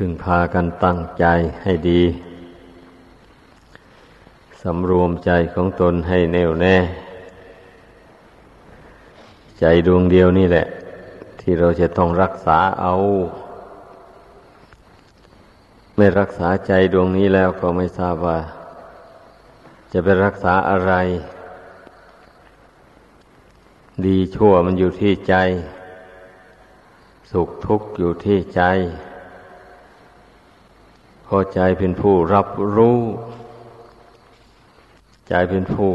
พึงพากันตั้งใจให้ดี สำรวมใจของตนให้แน่วแน่ ใจดวงเดียวนี่แหละ ที่เราจะต้องรักษาเอา ไม่รักษาใจดวงนี้แล้วก็ไม่ทราบว่า จะไปรักษาอะไร ดีชั่วมันอยู่ที่ใจ สุขทุกข์อยู่ที่ใจ พอใจเป็นผู้รับรู้ ใจเป็นผู้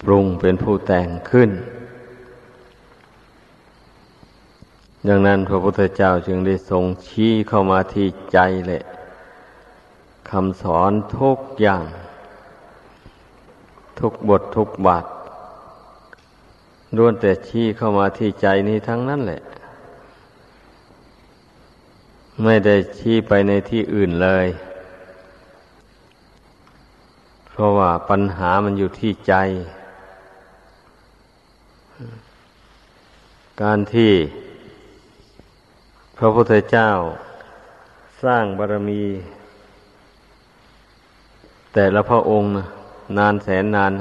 ปรุงเป็นผู้แต่งขึ้น ดังนั้นพระพุทธเจ้าจึงได้ทรงชี้เข้ามาที่ใจแหละคำสอนทุกอย่าง ทุกบททุกบาทล้วนแต่ชี้เข้ามาที่ใจนี้ทั้งนั้นแหละ ไม่ได้ชี้ไปในที่อื่นเลย เพราะว่าปัญหามันอยู่ที่ใจ การที่ พระพุทธเจ้าสร้างบารมี แต่ละพระองค์นานแสนนาน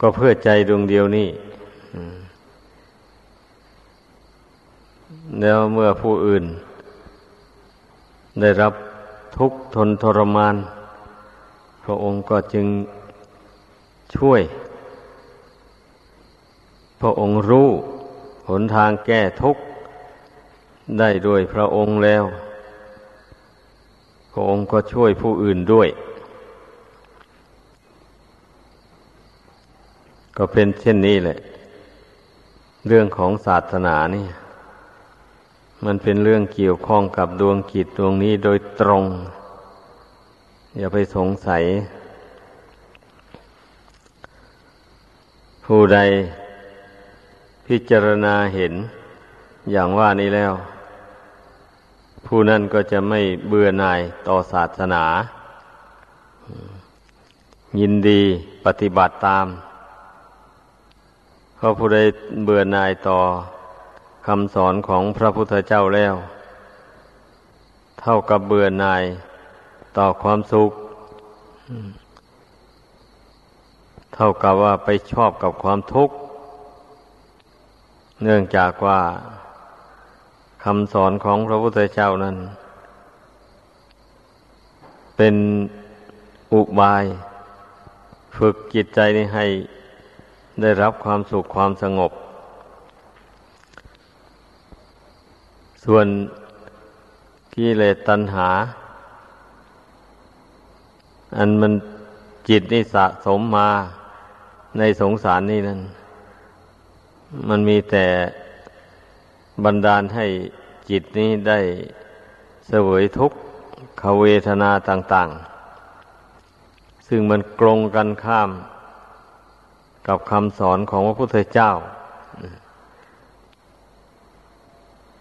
ก็เพื่อใจดวงเดียวนี่ แล้วเมื่อผู้อื่น ได้รับทุกข์ทนทรมาน พระองค์ก็จึงช่วย พระองค์รู้หนทางแก้ทุกข์ได้ด้วยพระองค์แล้ว พระองค์ก็ช่วยผู้อื่นด้วย ก็เป็นเช่นนี้แหละ เรื่องของศาสนานี่ มันเป็นเรื่องเกี่ยวข้องกับดวงกิจดวงนี้โดยตรง อย่าไปสงสัย ผู้ใดพิจารณาเห็นอย่างว่านี้แล้ว ผู้นั้นก็จะไม่เบื่อหน่ายต่อศาสนา ยินดีปฏิบัติตามเพราะผู้ใดเบื่อหน่ายต่อ คำสอนของพระพุทธเจ้าแล้ว เท่ากับเบื่อหน่ายต่อความสุข เท่ากับว่าไปชอบกับความทุกข์ เนื่องจากว่าคำสอนของพระพุทธเจ้านั้น เป็นอุบาย ฝึกจิตใจนี้ให้ได้รับความสุขความสงบ ส่วนกิเลสตัณหา อันมันจิตนี่สะสมมาในสงสารนี่นั่นมันมีแต่บันดาลให้จิตนี้ได้เสวยทุกขเวทนาต่าง ๆ ซึ่งมันกลงกันข้ามกับคำสอนของพระพุทธเจ้า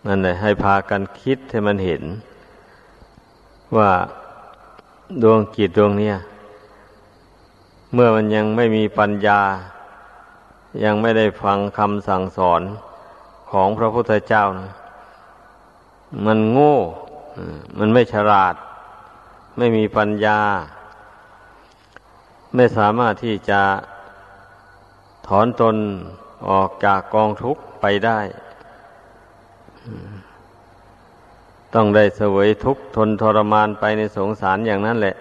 นั่นแหละให้พากันคิดให้มันเห็น ว่าดวงกิจดวงเนี้ยเมื่อมันยังไม่มีปัญญา ยังไม่ได้ฟังคำสั่งสอนของพระพุทธเจ้านะมันโง่ มันไม่ฉลาด ไม่มีปัญญา ไม่สามารถที่จะถอนตนออกจากกองทุกข์ไปได้ ต้องได้เสวยทุกข์ทนทรมานไปในสงสารอย่างนั้นแหละ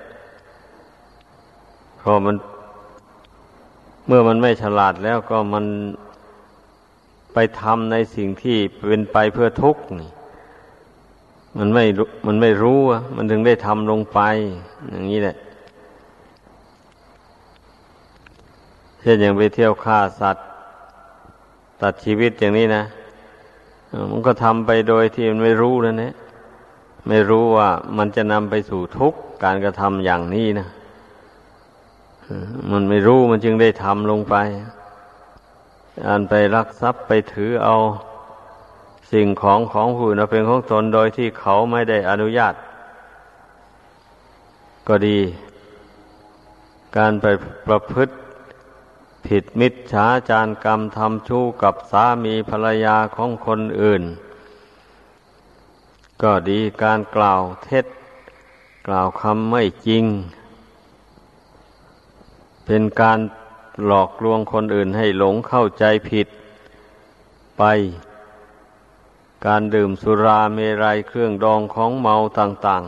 เพราะมัน เมื่อมันไม่ฉลาดแล้วก็มันไปทำในสิ่งที่เป็นไปเพื่อทุกข์นี่ มันไม่มันไม่รู้อะมันถึงได้ทำลงไป อย่างนี้แหละเช่นอย่างไปเที่ยวฆ่าสัตว์ ตัดชีวิตอย่างนี้นะ มันก็ทำไปโดยที่มันไม่รู้นั่นแหละไม่รู้ว่ามันจะนำไปสู่ทุกข์การกระทำอย่างนี้นะมันไม่รู้มันจึงได้ทำลงไปอันไปรักทรัพย์ไปถือเอาสิ่งของของผู้อื่นเป็นของตนโดยที่เขาไม่ได้อนุญาต ก็ดี การไปประพฤติ ผิดมิจฉาจารกรรมทำชู้กับสามีภรรยาของคนอื่น ก็ดีการกล่าวเท็จ กล่าวคำไม่จริง เป็นการหลอกลวงคนอื่นให้หลงเข้าใจผิดไป การดื่มสุราเมรัยเครื่องดองของเมาต่าง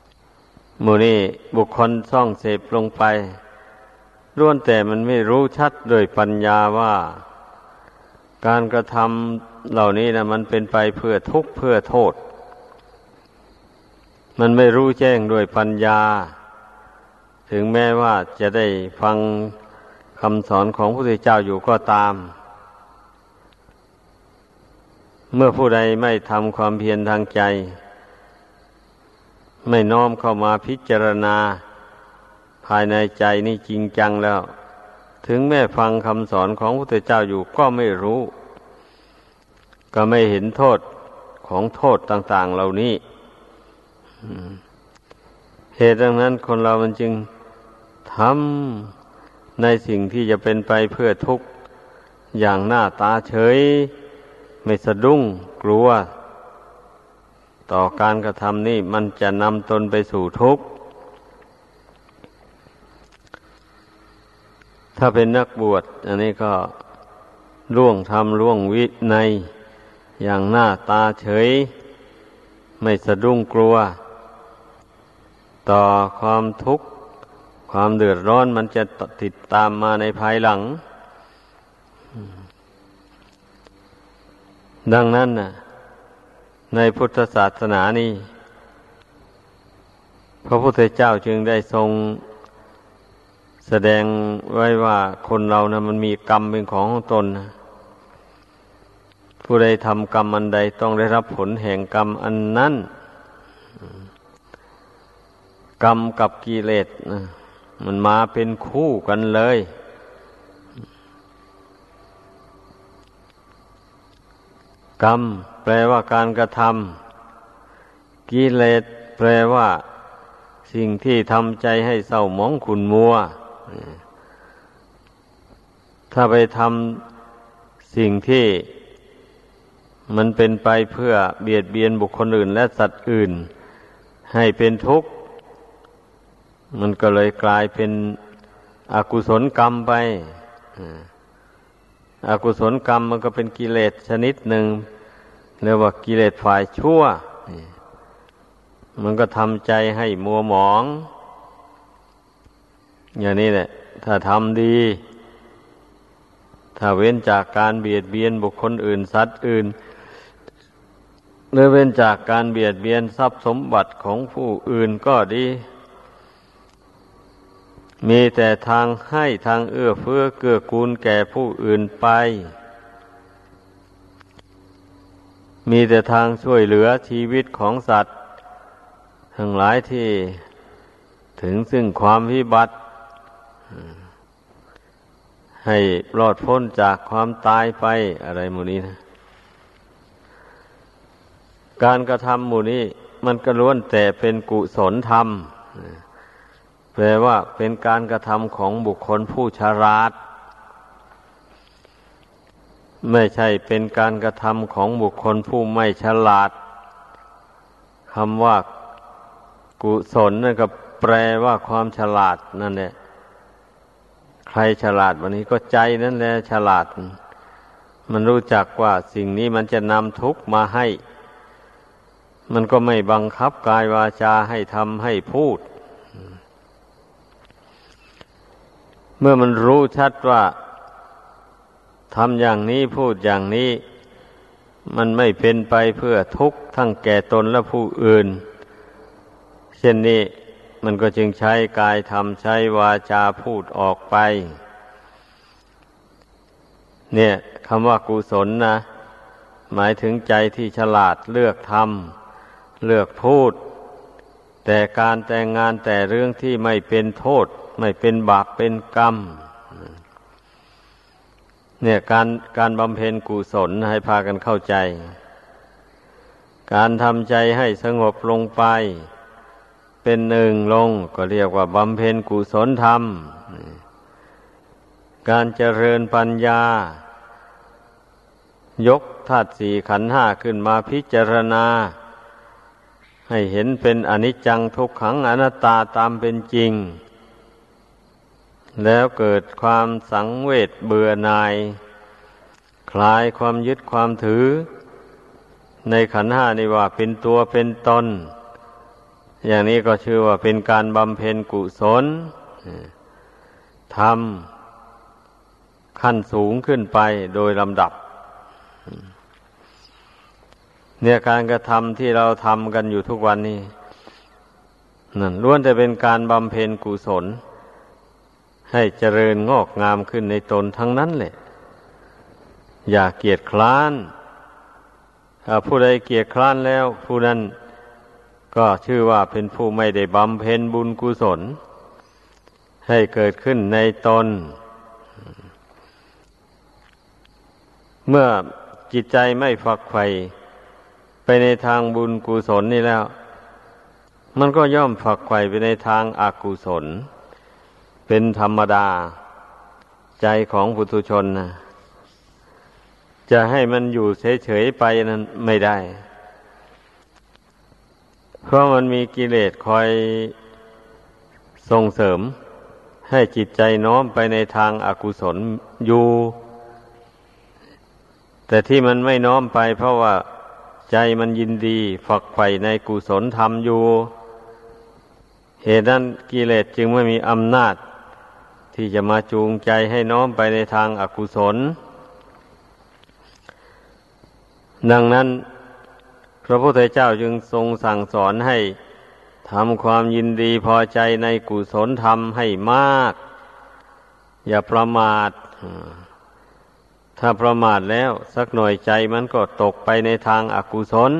ๆ มูนี่บุคคลซ่องเสพลงไป ล้วนแต่มันไม่รู้ชัดโดยปัญญาว่า การกระทำเหล่านี้นะมันเป็นไปเพื่อทุกข์เพื่อโทษ มันไม่รู้แจ้งด้วยปัญญา ถึงแม้ว่าจะได้ฟังคำสอนของพระพุทธเจ้าอยู่ก็ตาม เมื่อผู้ใดไม่ทำความเพียรทางใจ ไม่น้อมเข้ามาพิจารณา ภายในใจนี่จริงจังแล้ว ถึงแม่ฟังคำสอนของพระพุทธเจ้าอยู่ก็ไม่รู้ ก็ไม่เห็นโทษของโทษต่าง ๆ เหล่านี้เหตุดังนั้นคนเรามันจึงทำในสิ่งที่จะเป็นไปเพื่อทุกข์อย่างหน้าตาเฉย ไม่สะดุ้งกลัว ต่อการกระทำนี่มันจะนำตนไปสู่ทุกข์ ถ้าเป็นนักบวชอันนี้ก็ล่วงทำล่วงวิในอย่างหน้าตาเฉย ไม่สะดุ้งกลัว ต่อความทุกข์ ความเดือดร้อนมันจะติดตามมาในภายหลัง ดังนั้นน่ะ ในพุทธศาสนานี้พระพุทธเจ้าจึงได้ทรง แสดงไว้ว่าคนเรานะมันมีกรรมเป็นของของตนนะผู้ใดทำกรรมอันใดต้องได้รับผลแห่งกรรมอันนั้น กรรมกับกิเลสมันมาเป็นคู่กันเลย กรรมแปลว่าการกระทำกิเลสแปลว่า สิ่งที่ทำใจให้เศร้าหมองขุนมัว ถ้าไปทำสิ่งที่มันเป็นไปเพื่อเบียดเบียนบุคคลอื่น และสัตว์อื่น ให้เป็นทุกข์ มันก็เลยกลายเป็นอกุศลกรรมไปอกุศลกรรมมันก็เป็นกิเลสชนิดหนึ่งเรียกว่ากิเลสฝ่ายชั่ว มันก็ทำใจให้มัวหมอง อย่างนี้แหละ ถ้าทำดี ถ้าเว้นจากการเบียดเบียนบุคคลอื่นสัตว์อื่น หรือเว้นจากการเบียดเบียนทรัพย์สมบัติของผู้อื่นก็ดี มีแต่ทางให้ทางเอื้อเฟื้อเกื้อกูลแก่ผู้อื่นไป มีแต่ทางช่วยเหลือชีวิตของสัตว์ ทั้งหลายที่ถึงซึ่งความพิบัติ ให้รอดพ้นจากความตายไปอะไรหมู่นี้นะ การกระทำหมู่นี้ มันก็ล้วนแต่เป็นกุศลธรรม แปลว่าเป็นการกระทำของบุคคลผู้ฉลาด ไม่ใช่เป็นการกระทำของบุคคลผู้ไม่ฉลาดคำว่ากุศลนั่นก็แปลว่าความฉลาดนั่นแหละ ใครฉลาดวันนี้ก็ใจนั่นแหละฉลาด มันรู้จักว่าสิ่งนี้มันจะนำทุกข์มาให้ มันก็ไม่บังคับกายวาจาให้ทำให้พูด เมื่อมันรู้ชัดว่าทำอย่างนี้พูดอย่างนี้ มันไม่เป็นไปเพื่อทุกข์ทั้งแก่ตนและผู้อื่น เช่นนี้ มันก็จึงใช้กายทำใช้วาจาพูดออกไป เนี่ยคำว่ากุศลนะ หมายถึงใจที่ฉลาดเลือกทำเลือกพูด แต่การแต่งงานแต่เรื่องที่ไม่เป็นโทษ ไม่เป็นบาปเป็นกรรม เนี่ยการการบำเพ็ญกุศลให้พากันเข้าใจ การทำใจให้สงบลงไป เป็นหนึ่งลงก็เรียกว่าบำเพ็ญกุศลธรรม การเจริญปัญญา ยกธาตุสี่ขันห้าขึ้นมาพิจารณา ให้เห็นเป็นอนิจจังทุกขังอนัตตาตามเป็นจริง แล้วเกิดความสังเวชเบื่อหน่าย คลายความยึดความถือ ในขันห้านี่ว่าเป็นตัวเป็นตน อย่างนี้ก็ชื่อว่าเป็นการบำเพ็ญกุศลทำขั้นสูงขึ้นไปโดยลำดับ เนี่ยการกระทำที่เราทำกันอยู่ทุกวันนี้นั่นล้วนแต่เป็นการบำเพ็ญกุศล ให้เจริญงอกงามขึ้นในตนทั้งนั้นแหละ อย่าเกียจคร้านถ้าผู้ใดเกียจคร้านแล้ว ผู้นั้น ก็ชื่อว่าเป็นผู้ไม่ได้บำเพ็ญบุญกุศล ให้เกิดขึ้นในตน เมื่อจิตใจไม่ฝักใฝ่ไปในทางบุญกุศลนี่แล้ว มันก็ย่อมฝักใฝ่ไปในทางอากุศล เป็นธรรมดา ใจของปุถุชนนะจะให้มันอยู่เฉยๆไปนั้นไม่ได้ เพราะมันมีกิเลสคอยส่งเสริม ให้จิตใจน้อมไปในทางอากุศลอยู่ แต่ที่มันไม่น้อมไปเพราะว่าใจมันยินดีฝักใฝ่ในกุศลธรรมอยู่ เหตุนั้นกิเลสจึงไม่มีอำนาจ ที่จะมาจูงใจให้น้อมไปในทางอากุศล ดังนั้น พระพุทธเจ้าจึงทรงสั่งสอนให้ทำความยินดีพอใจในกุศลธรรมให้มาก อย่าประมาท ถ้าประมาทแล้วสักหน่อยใจมันก็ตกไปในทางอากุศล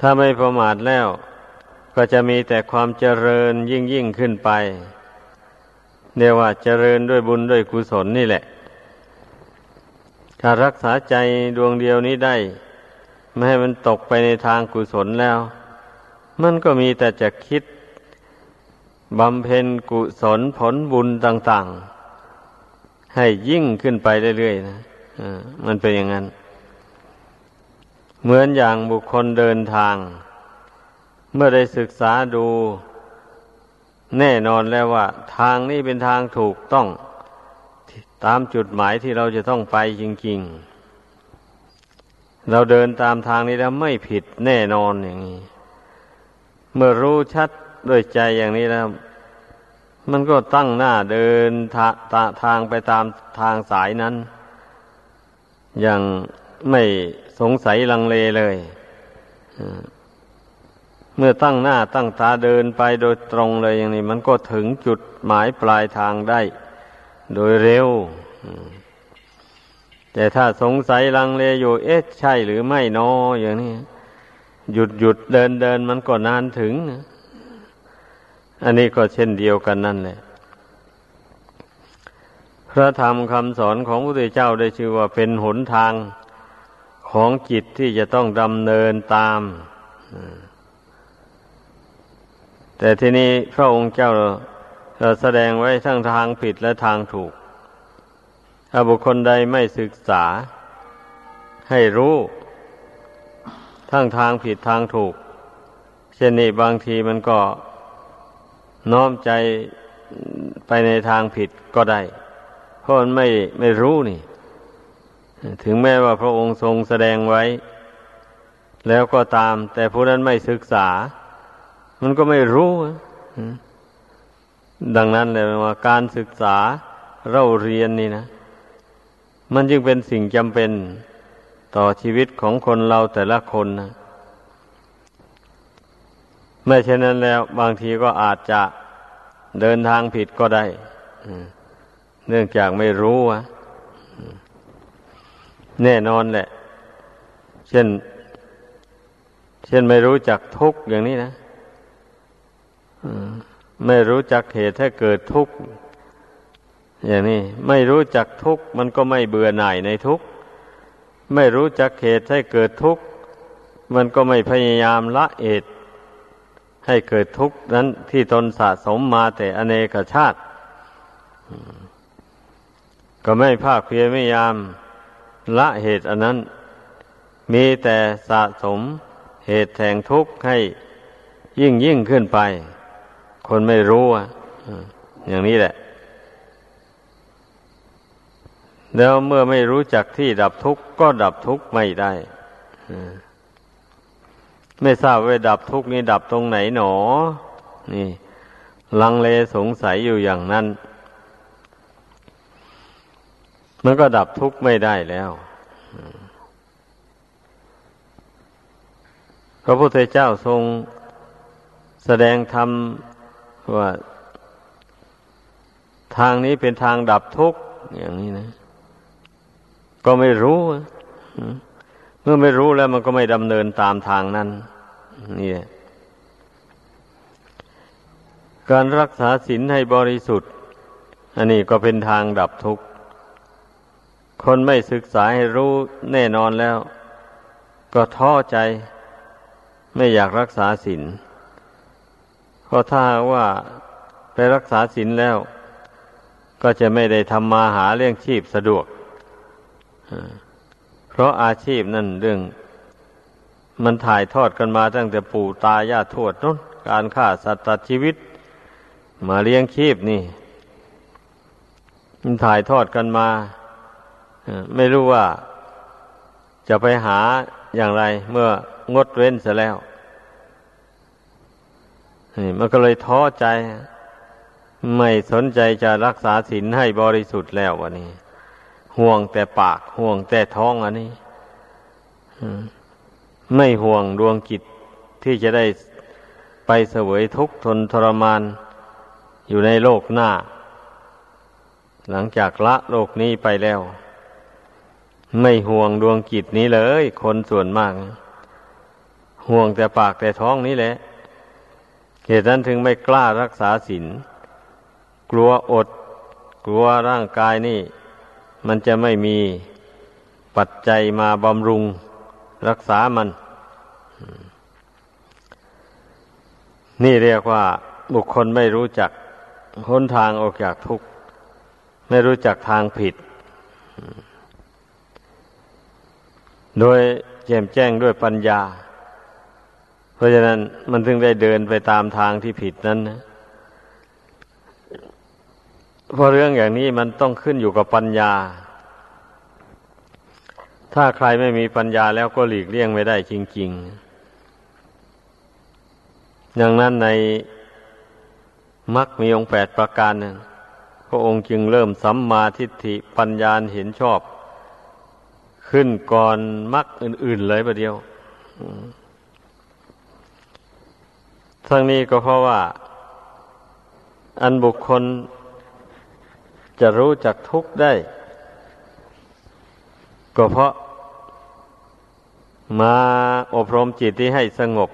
ถ้าไม่ประมาทแล้ว ก็จะมีแต่ความเจริญยิ่งยิ่งขึ้นไปเรียกว่าเจริญด้วยบุญด้วยกุศลนี่แหละ ถ้ารักษาใจดวงเดียวนี้ได้ ไม่ให้มันตกไปในทางกุศลแล้ว มันก็มีแต่จะคิดบำเพ็ญกุศลผลบุญต่าง ๆ ให้ยิ่งขึ้นไปเรื่อยๆนะมันเป็นอย่างนั้น เหมือนอย่างบุคคลเดินทาง เมื่อได้ศึกษาดู แน่นอนแล้วว่า ทางนี้เป็นทางถูกต้อง ตามจุดหมายที่เราจะต้องไปจริง ๆ เราเดินตามทางนี้แล้วไม่ผิดแน่นอนอย่างนี้ เมื่อรู้ชัดด้วยใจอย่างนี้แล้ว มันก็ตั้งหน้าเดินทาทาทางไปตามทางสายนั้น อย่างไม่สงสัยลังเลเลยเมื่อตั้งหน้าตั้งตาเดินไปโดยตรงเลยอย่างนี้ มันก็ถึงจุดหมายปลายทางได้ โดยเร็ว แต่ถ้าสงสัยลังเลอยู่ เอ๊ะใช่หรือไม่นออย่างนี้หยุดหยุดเดินเดินมันก็นานถึง อันนี้ก็เช่นเดียวกันนั่นแหละ พระธรรมคำสอนของพระพุทธเจ้าได้ชื่อว่าเป็นหนทางของจิตที่จะต้องดำเนินตาม แต่ทีนี้พระองค์เจ้า แสดงไว้ทั้งทางผิดและทางถูก ถ้าบุคคลใดไม่ศึกษา ให้รู้ ทั้งทางผิดทางถูก เช่นนี้บางทีมันก็น้อมใจไปในทางผิดก็ได้ เพราะมันไม่ไม่รู้นี่ ถึงแม้ว่าพระองค์ทรงแสดงไว้ แล้วก็ตาม แต่ผู้นั้นไม่ศึกษา มันก็ไม่รู้ ดังนั้นเลยว่าการศึกษาเราเรียนนี่นะ มันจึงเป็นสิ่งจำเป็นต่อชีวิตของคนเราแต่ละคนนะไม่เช่นนั้นแล้วบางทีก็อาจจะเดินทางผิดก็ได้ เนื่องจากไม่รู้วะแน่นอนแหละ เช่น เช่นไม่รู้จักทุกข์อย่างนี้นะ ไม่รู้จักเหตุให้เกิดทุกข์อย่างนี้ไม่รู้จักทุกข์มันก็ไม่เบื่อหน่ายในทุกข์ไม่รู้จักเหตุให้เกิดทุกข์มันก็ไม่พยายามละเหตุให้เกิดทุกข์นั้นที่ตนสะสมมาแต่อเนกชาติ ก็ไม่ภาคเพียรไม่ยามละเหตุอันนั้น มีแต่สะสมเหตุแห่งทุกข์ให้ยิ่งยิ่งขึ้นไป คนไม่รู้อะอย่างนี้แหละ แล้วเมื่อไม่รู้จักที่ดับทุกข์ก็ดับทุกข์ไม่ได้ไม่ทราบว่าดับทุกข์นี้ดับตรงไหนหนอ นี่ลังเลสงสัยอยู่อย่างนั้น มันก็ดับทุกข์ไม่ได้แล้วพระพุทธเจ้าทรงแสดงธรรม ว่าทางนี้เป็นทางดับทุกข์อย่างนี้นะ ก็ไม่รู้เมื่อไม่รู้แล้วมันก็ไม่ดำเนินตามทางนั้นนี่การรักษาศีลให้บริสุทธิ์ อันนี้ก็เป็นทางดับทุกข์ คนไม่ศึกษาให้รู้แน่นอนแล้ว ก็ท้อใจ ไม่อยากรักษาศีล เพราะถ้าว่าไปรักษาศีลแล้ว ก็จะไม่ได้ทำมาหาเรื่องชีพสะดวก เพราะอาชีพนั่นเรื่อง มันถ่ายทอดกันมาตั้งแต่ปู่ตายาทวดนู้นการฆ่าสัตว์ตัดชีวิต มาเลี้ยงชีพนี่ มันถ่ายทอดกันมา ไม่รู้ว่าจะไปหาอย่างไรเมื่องดเว้นเสียแล้ว มันก็เลยท้อใจ ไม่สนใจจะรักษาศีลให้บริสุทธิ์แล้ววันนี้ ห่วงแต่ปากห่วงแต่ท้องอันนี้ไม่ห่วงดวงกิจที่จะได้ไปเสวยทุกข์ทนทรมาน อยู่ในโลกหน้า หลังจากละโลกนี้ไปแล้ว ไม่ห่วงดวงกิจนี้เลย คนส่วนมาก ห่วงแต่ปากแต่ท้องนี้แหละ เหตุนั้นถึงไม่กล้ารักษาศีลกลัวอด กลัวร่างกายนี่ มันจะไม่มีปัจจัยมาบำรุงรักษามัน นี่เรียกว่าบุคคลไม่รู้จักหนทางออกจากทุกข์ ไม่รู้จักทางผิด โดยแจ่มแจ้งด้วยปัญญา เพราะฉะนั้นมันถึงได้เดินไปตามทางที่ผิดนั้นนะเพราะเรื่องอย่างนี้มันต้องขึ้นอยู่กับปัญญา ถ้าใครไม่มีปัญญาแล้วก็หลีกเลี่ยงไม่ได้จริงๆ ดังนั้นในมักมีองค์แปดประการนึงพระองค์จึงเริ่มสัมมาทิฏฐิปัญญาเห็นชอบ ขึ้นก่อนมักอื่น ๆ เลยประเดียว ทั้งนี้ก็เพราะว่า อันบุคคลจะรู้จักทุกข์ได้ ก็เพราะมาอบรมจิตที่ให้สงบ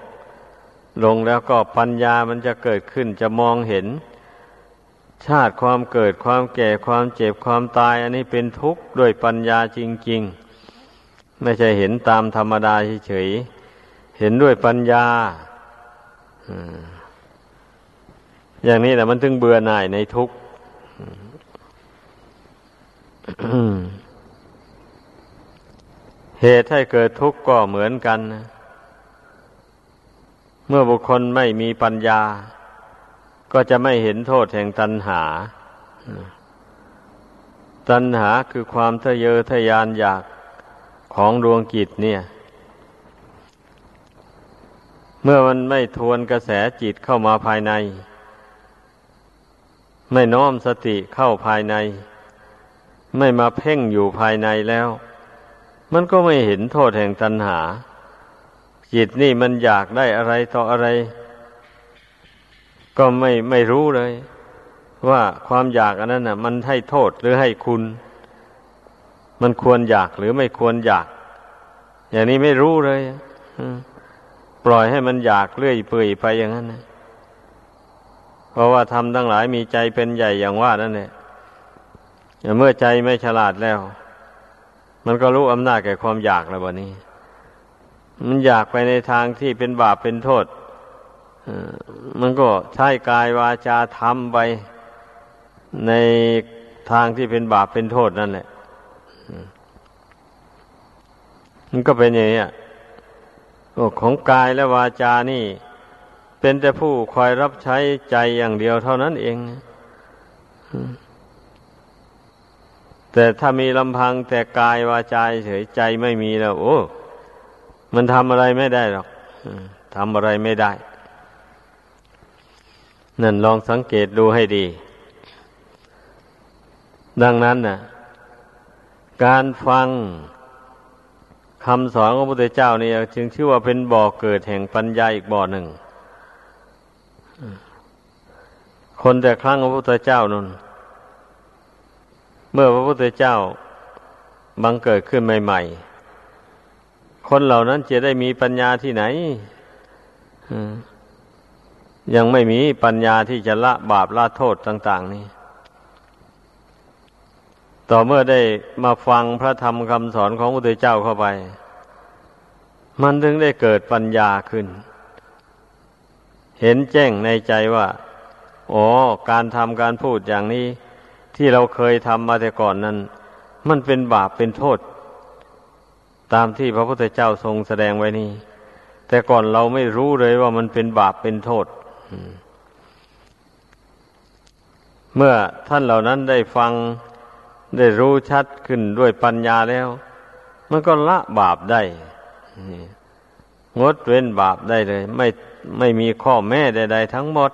ลงแล้วก็ปัญญามันจะเกิดขึ้นจะมองเห็น ชาติความเกิดความแก่ความเจ็บความตาย อันนี้เป็นทุกข์ด้วยปัญญาจริง ๆ ไม่ใช่เห็นตามธรรมดาเฉยๆเห็นด้วยปัญญา อย่างนี้แหละมันถึงเบื่อหน่ายในทุกข์เหตุให้เกิดทุกข์ก็เหมือนกัน เมื่อบุคคลไม่มีปัญญา ก็จะไม่เห็นโทษแห่งตัณหา ตัณหาคือความทะเยอทะยานอยากของดวงกิจเนี่ย เมื่อมันไม่ทวนกระแสจิตเข้ามาภายใน ไม่น้อมสติเข้าภายใน ไม่มาเพ่งอยู่ภายในแล้ว มันก็ไม่เห็นโทษแห่งตัณหา จิตนี่มันอยากได้อะไรต่ออะไร ก็ไม่ไม่รู้เลย ว่าความอยากอันนั้นน่ะ มันให้โทษหรือให้คุณ มันควรอยากหรือไม่ควรอยาก อย่างนี้ไม่รู้เลย อืม ปล่อยให้มันอยากเลื่อยเปื่อยไปอย่างนั้นนะเพราะว่าทำทั้งหลายมีใจเป็นใหญ่อย่างว่านั่นเนี่ยเมื่อใจไม่ฉลาดแล้ว มันก็รู้อำนาจแก่ความอยากแล้ววันนี้ มันอยากไปในทางที่เป็นบาปเป็นโทษมันก็ใช้กายวาจาทำไปในทางที่เป็นบาปเป็นโทษนั่นแหละมันก็เป็นอย่างนี้ ของกายและวาจานี่ เป็นแต่ผู้คอยรับใช้ใจอย่างเดียวเท่านั้นเอง แต่ถ้ามีลำพังแต่กายวาจาเฉยใจไม่มีแล้ว โอ้ มันทำอะไรไม่ได้หรอกทำอะไรไม่ได้ นั่นลองสังเกตดูให้ดี ดังนั้นนะการฟัง คำสอนของพระพุทธเจ้านี่จึงชื่อว่าเป็นบ่อเกิดแห่งปัญญาอีกบ่อหนึ่ง คนแต่ครั้งพระพุทธเจ้านั่นเมื่อพระพุทธเจ้าบังเกิดขึ้นใหม่ ๆ คนเหล่านั้นจะได้มีปัญญาที่ไหนยังไม่มีปัญญาที่จะละบาปละโทษต่าง ๆ นี่ ต่อเมื่อได้มาฟังพระธรรมคำสอนของพระพุทธเจ้าเข้าไป มันถึงได้เกิดปัญญาขึ้น เห็นแจ้งในใจว่า อ๋อ การทำการพูดอย่างนี้ ที่เราเคยทำมาแต่ก่อนนั้น มันเป็นบาปเป็นโทษ ตามที่พระพุทธเจ้าทรงแสดงไว้นี่ แต่ก่อนเราไม่รู้เลยว่ามันเป็นบาปเป็นโทษเมื่อท่านเหล่านั้นได้ฟัง ได้รู้ชัดขึ้นด้วยปัญญาแล้ว มันก็ละบาปได้งดเว้นบาปได้เลย ไม่ไม่มีข้อแม่ใด ๆ ทั้งหมด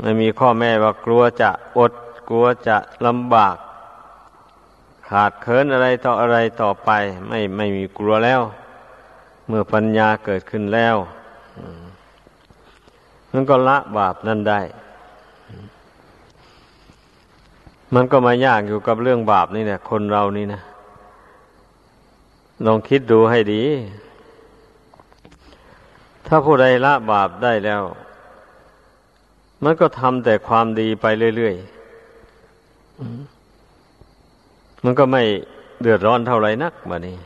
ไม่มีข้อแม่ว่ากลัวจะอด กลัวจะลำบาก ขาดเคินอะไรต่ออะไรต่อไป ไม่ไม่มีกลัวแล้ว เมื่อปัญญาเกิดขึ้นแล้วมันก็ละบาปนั่นได้ มันก็มายากอยู่กับเรื่องบาปนี่เนี่ยคนเรานี่นะลองคิดดูให้ดี ถ้าผู้ใดละบาปได้แล้ว มันก็ทำแต่ความดีไปเรื่อยๆ มันก็ไม่เดือดร้อนเท่าไรนักบานี้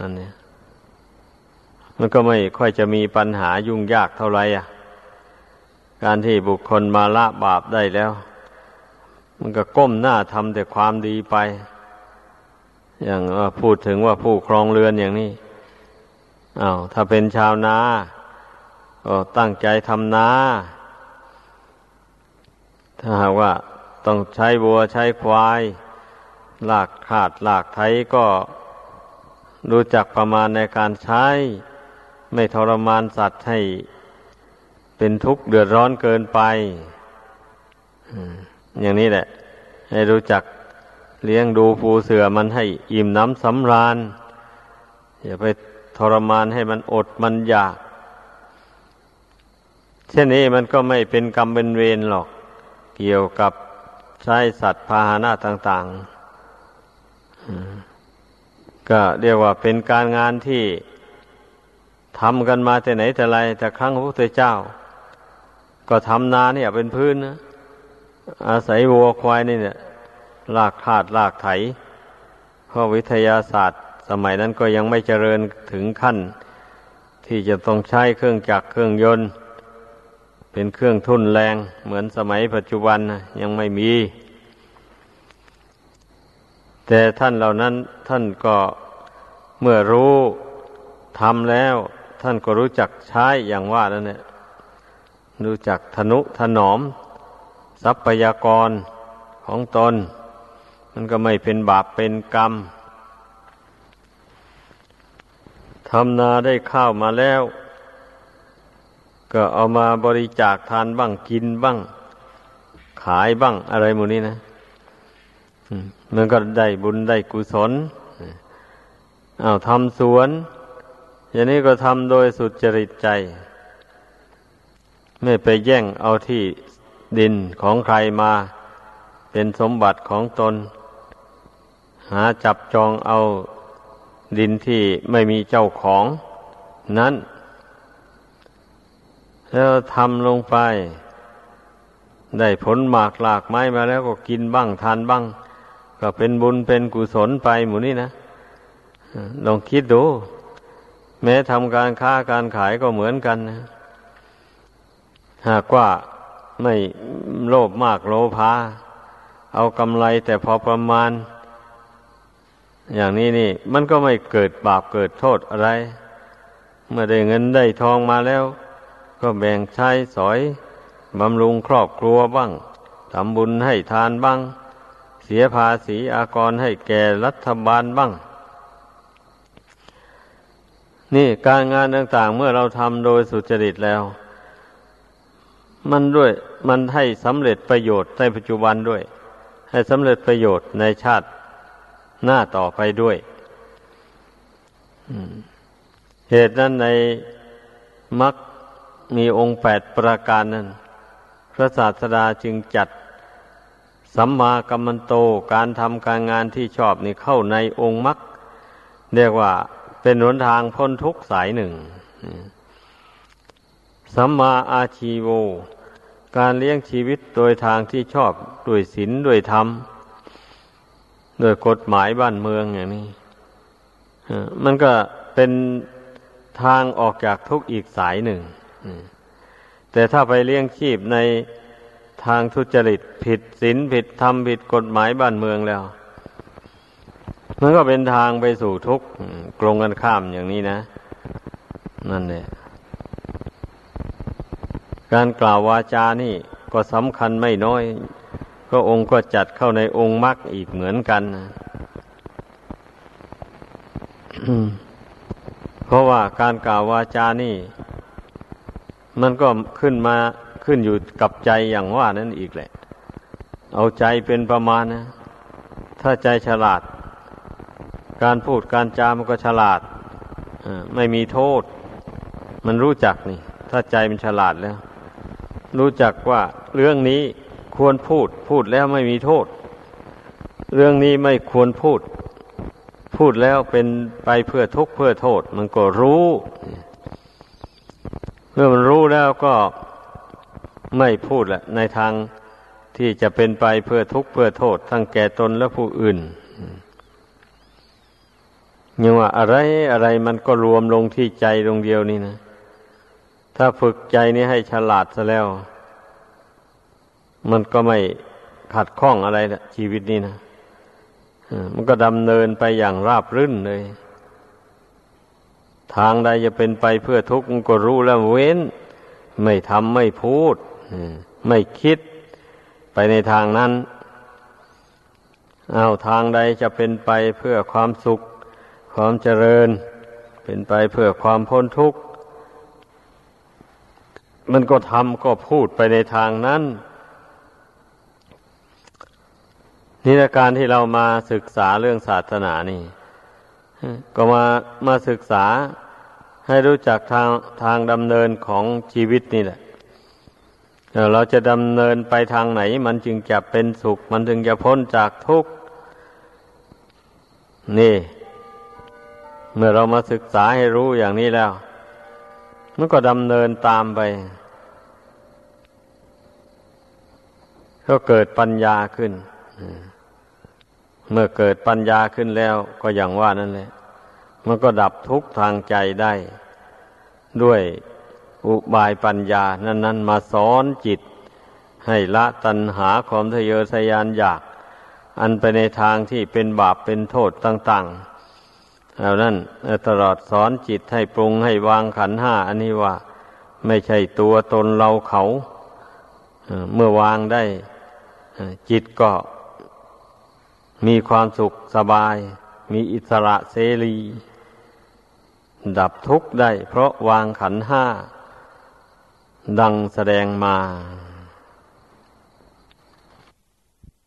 นั่นเนี่ยมันก็ไม่ค่อยจะมีปัญหายุ่งยากเท่าไรอะ การที่บุคคลมาละบาปได้แล้ว มันก็ก้มหน้าทำแต่ความดีไป อย่างว่าพูดถึงว่าผู้ครองเรือนอย่างนี้อา้าวถ้าเป็นชาวนาก็ตั้งใจทำนาถ้าหากว่าต้องใช้บัวใช้ควายหลากขาดหลากไถก็รู้จักประมาณในการใช้ ไม่ทรมานสัตว์ให้เป็นทุกข์เดือดร้อนเกินไป อย่างนี้แหละ ให้รู้จักเลี้ยงดูปูเสือมันให้อิ่มน้ำสำราญ อย่าไปทรมานให้มันอดมันอยาก เช่นนี้มันก็ไม่เป็นกรรมเป็นเวรหรอก เกี่ยวกับใช้สัตว์พาหนะต่างๆ ก็เรียกว่าเป็นการงานที่ทำกันมาแต่ไหนแต่ไร แต่ครั้งพระพุทธเจ้า ก็ทำนาเนี่ยเป็นพื้นนะ อาศัยวัวควายนี่เนี่ยลากขาดลากไถเพราะวิทยาศาสตร์สมัยนั้นก็ยังไม่เจริญถึงขั้น ที่จะต้องใช้เครื่องจักรเครื่องยนต์ เป็นเครื่องทุนแรงเหมือนสมัยปัจจุบันยังไม่มี แต่ท่านเหล่านั้นท่านก็เมื่อรู้ทำแล้ว ท่านก็รู้จักใช้อย่างว่านั่นเนี่ยรู้จักทนุถนอม ทรัพยากรของตน มันก็ไม่เป็นบาปเป็นกรรมทำนาได้ข้าวมาแล้ว ก็เอามาบริจาคทานบ้างกินบ้าง ขายบ้างอะไรหมดนี้นะมันก็ได้บุญได้กุศลเอาทำสวน อย่างนี้ก็ทำโดยสุจริตใจ ไม่ไปแย่งเอาที่ ดินของใครมาเป็นสมบัติของตน หาจับจองเอาดินที่ไม่มีเจ้าของ นั้น แล้วทำลงไป ได้ผลหมากหลากไม้มาแล้วก็กินบ้างทานบ้าง ก็เป็นบุญเป็นกุศลไปหมูนี่นะลองคิดดู แม้ทำการค้าการขายก็เหมือนกันนะหากว่า ไม่โลภมากโลภาเอากำไรแต่พอประมาณ อย่างนี้นี่ มันก็ไม่เกิดบาปเกิดโทษอะไร เมื่อได้เงินได้ทองมาแล้ว ก็แบ่งใช้สอยบำรุงครอบครัวบ้างทำบุญให้ทานบ้าง เสียภาษีอากรให้แก่รัฐบาลบ้าง นี่การงานต่างๆ เมื่อเราทำโดยสุจริตแล้ว มันด้วย มันให้สำเร็จประโยชน์ในปัจจุบันด้วย ให้สำเร็จประโยชน์ในชาติหน้าต่อไปด้วยเหตุนั้นในมักมีองค์แปดประการนั้น พระศาสดาจึงจัดสัมมากัมมันโตการทำการงานที่ชอบนี่เข้าในองค์มรรคเรียกว่าเป็นหนทางพ้นทุกข์สายหนึ่ง สัมมาอาชีโว การเลี้ยงชีวิตโดยทางที่ชอบด้วยศีลด้วยธรรมด้วยกฎหมายบ้านเมืองอย่างนี้มันก็เป็นทางออกจากทุกข์อีกสายหนึ่ง แต่ถ้าไปเลี้ยงชีพในทางทุจริตผิดศีลผิดธรรมผิดกฎหมายบ้านเมืองแล้ว มันก็เป็นทางไปสู่ทุกข์กลงกันข้ามอย่างนี้นะ นั่นแหละ การกล่าววาจานี่ก็สำคัญไม่น้อยก็องค์ก็จัดเข้าในองค์มรรคอีกเหมือนกันนะเพราะว่าการกล่าววาจานี่ มันก็ขึ้นมาขึ้นอยู่กับใจอย่างว่านั่นอีกแหละ เอาใจเป็นประมาณนะ ถ้าใจฉลาด การพูดการจามันก็ฉลาดไม่มีโทษ มันรู้จักนี่ ถ้าใจมันฉลาดแล้ว รู้จักว่าเรื่องนี้ควรพูด พูดแล้วไม่มีโทษ เรื่องนี้ไม่ควรพูด พูดแล้วเป็นไปเพื่อทุกข์เพื่อโทษ มันก็รู้ เมื่อมันรู้แล้วก็ไม่พูดละในทางที่จะเป็นไปเพื่อทุกข์เพื่อโทษ ทั้งแก่ตนและผู้อื่นยังว่าอะไรอะไรมันก็รวมลงที่ใจดวงเดียวนี่นะ ถ้าฝึกใจนี้ให้ฉลาดซะแล้ว มันก็ไม่ขัดข้องอะไรละชีวิตนี้นะมันก็ดำเนินไปอย่างราบรื่นเลย ทางใดจะเป็นไปเพื่อทุกข์ก็รู้แล้วเว้น ไม่ทำไม่พูดไม่คิดไปในทางนั้นเอาทางใดจะเป็นไปเพื่อความสุข ความเจริญ เป็นไปเพื่อความพ้นทุกข์ มันก็ทำก็พูดไปในทางนั้นนี่ละการที่เรามาศึกษาเรื่องศาสนานี่ ก็มามาศึกษาให้รู้จักทางทางดำเนินของชีวิตนี่แหละเราจะดำเนินไปทางไหน มันจึงจะเป็นสุข มันจึงจะพ้นจากทุกข์นี่ เมื่อเรามาศึกษาให้รู้อย่างนี้แล้ว มันก็ดำเนินตามไป ก็เกิดปัญญาขึ้น เมื่อเกิดปัญญาขึ้นแล้ว ก็อย่างว่านั่นแหละ มันก็ดับทุกข์ทางใจได้ ด้วยอุบายปัญญา นั้น ๆ มาสอนจิต ให้ละตัณหาความทะเยอทะยานอยาก อันไปในทางที่เป็นบาปเป็นโทษต่าง ๆ แล้วนั้นตลอดสอนจิตให้ปรุงให้วางขันห้าอันนี้ว่า ไม่ใช่ตัวตนเราเขาเมื่อวางได้จิตก็มีความสุขสบาย มีอิสระเสรี ดับทุกข์ได้ เพราะวางขันห้า ดังแสดงมา